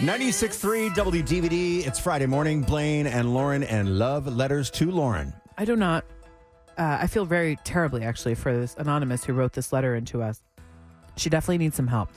96.3 WDVD. It's Friday morning. Blaine and Lauren and love letters to Lauren. I do not. Uh, I feel very terribly, actually, for this anonymous who wrote this letter into us. She definitely needs some help.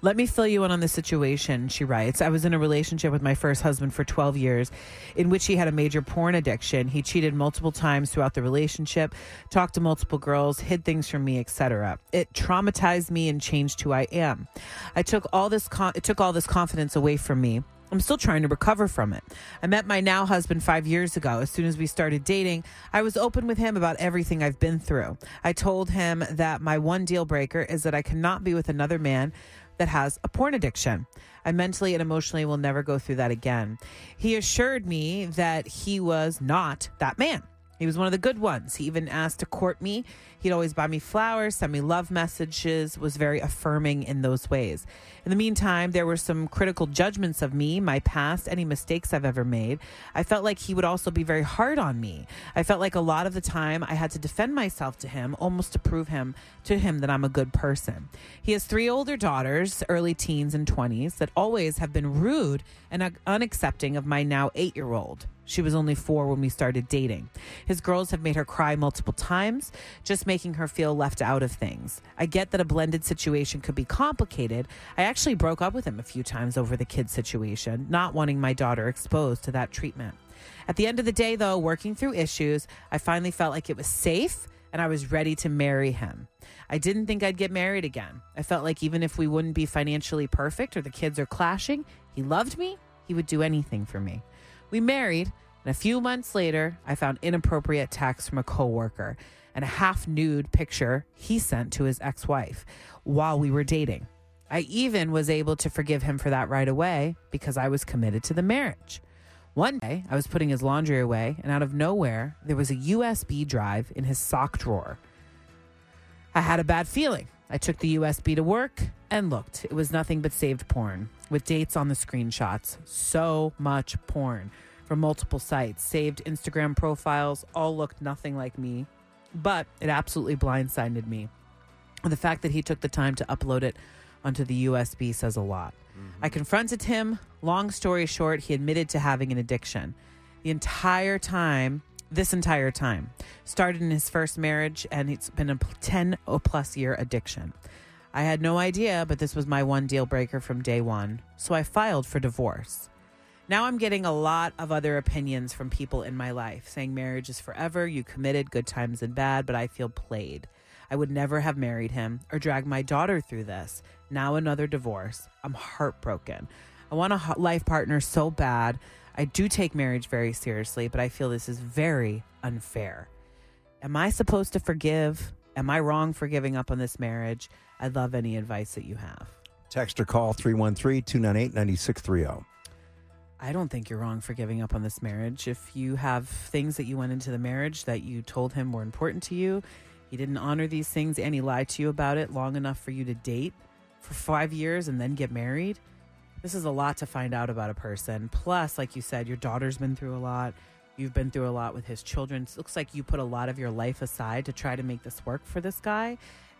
Let me fill you in on the situation. She writes I was in a relationship with my first husband for 12 years, in which he had a major porn addiction. He cheated multiple times throughout the relationship, talked to multiple girls, hid things from me, etc. It traumatized me and changed who I am. I took all this con- it took all this confidence away from me. I'm still trying to recover from it. I met my now husband five years ago. As soon as we started dating, I was open with him about everything I've been through. I told him that my one deal breaker is that I cannot be with another man that has a porn addiction. I mentally and emotionally will never go through that again. He assured me that he was not that man. He was one of the good ones. He even asked to court me. He'd always buy me flowers, send me love messages, was very affirming in those ways. In the meantime, there were some critical judgments of me, my past, any mistakes I've ever made. I felt like he would also be very hard on me. I felt like a lot of the time I had to defend myself to him, almost to prove him to him that I'm a good person. He has three older daughters, early teens and 20s, that always have been rude and unaccepting of my now eight year old. She was only four when we started dating. His girls have made her cry multiple times, just making her feel left out of things. I get that a blended situation could be complicated. I actually broke up with him a few times over the kid situation, not wanting my daughter exposed to that treatment. At the end of the day, though, working through issues, I finally felt like it was safe and I was ready to marry him. I didn't think I'd get married again. I felt like even if we wouldn't be financially perfect or the kids are clashing, he loved me, he would do anything for me. We married, and a few months later, I found inappropriate texts from a coworker and a half nude picture he sent to his ex wife while we were dating. I even was able to forgive him for that right away because I was committed to the marriage. One day, I was putting his laundry away, and out of nowhere, there was a USB drive in his sock drawer. I had a bad feeling. I took the USB to work and looked. It was nothing but saved porn with dates on the screenshots. So much porn from multiple sites, saved Instagram profiles, all looked nothing like me. But it absolutely blindsided me. The fact that he took the time to upload it onto the USB says a lot. Mm-hmm. I confronted him. Long story short, he admitted to having an addiction. The entire time, this entire time, started in his first marriage, and it's been a 10 plus year addiction. I had no idea, but this was my one deal breaker from day one. So I filed for divorce. Now I'm getting a lot of other opinions from people in my life saying marriage is forever, you committed good times and bad, but I feel played. I would never have married him or dragged my daughter through this. Now another divorce. I'm heartbroken. I want a life partner so bad. I do take marriage very seriously, but I feel this is very unfair. Am I supposed to forgive? Am I wrong for giving up on this marriage? I'd love any advice that you have. Text or call 313 298 9630. I don't think you're wrong for giving up on this marriage. If you have things that you went into the marriage that you told him were important to you, he didn't honor these things and he lied to you about it long enough for you to date for five years and then get married. This is a lot to find out about a person. Plus, like you said, your daughter's been through a lot. You've been through a lot with his children. It looks like you put a lot of your life aside to try to make this work for this guy.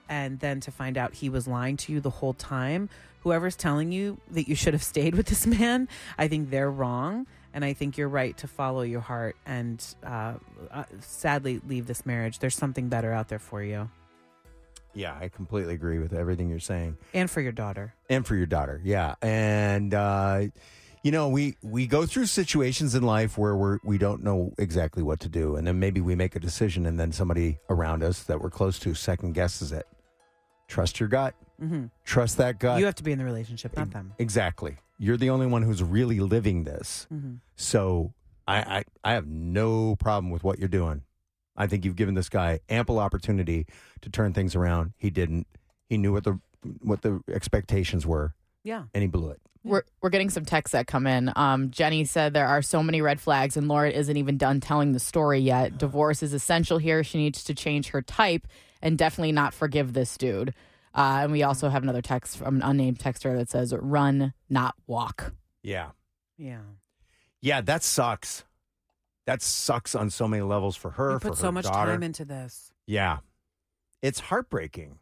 And then to find out he was lying to you the whole time. Whoever's telling you that you should have stayed with this man, I think they're wrong. And I think you're right to follow your heart and uh, uh, sadly leave this marriage. There's something better out there for you Yeah, I completely agree with everything you're saying. and for your daughter. and for your daughter yeah. And uh you know we we go through situations in life where we're we don't know exactly what to do. And then maybe we make a decision and then somebody around us that we're close to second guesses it. Trust your gut. Hmm trust that gut. You have to be in the relationship, not them. exactly. You're the only one who's really living this. Hmm so I, I i have no problem with what you're doing i think you've given this guy ample opportunity to turn things around he didn't he knew what the what the expectations were Yeah. and he blew it We're, we're getting some texts that come in. Um, Jenny said there are so many red flags, and Laura isn't even done telling the story yet. Divorce is essential here. She needs to change her type and definitely not forgive this dude. Uh, and we also have another text from an unnamed texter that says, run, not walk. yeah Yeah. Yeah, that sucks. That sucks on so many levels for her. You for put so much daughter. time into this. Yeah, it's heartbreaking.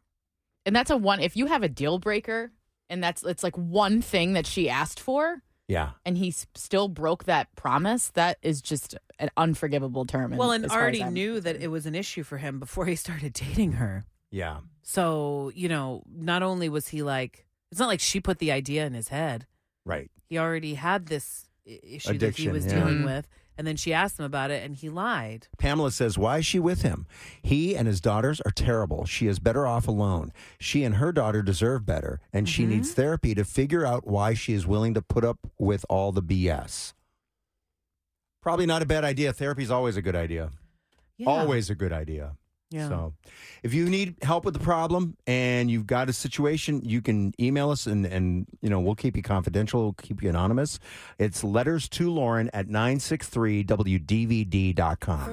And that's a one, if you have a deal breaker and that's, it's like one thing that she asked for, Yeah. and he s- still broke that promise. That is just an unforgivable term. in- Well, and as already knew that it was an issue for him before he started dating her. Yeah. So, you know, not only was he like, it's not like she put the idea in his head. Right. He already had this i- issue that he was yeah. dealing Mhm. with. And then she asked him about it and he lied. Pamela says, Why is she with him? He and his daughters are terrible. She is better off alone. She and her daughter deserve better, and she Mhm. needs therapy to figure out why she is willing to put up with all the BS. Probably not a bad idea. Therapy is always a good idea. Yeah. Always a good idea. Yeah. So, if you need help with the problem and you've got a situation, you can email us and, and you know, we'll keep you confidential, we'll keep you anonymous. It's letters to Lauren at 963wdvd.com.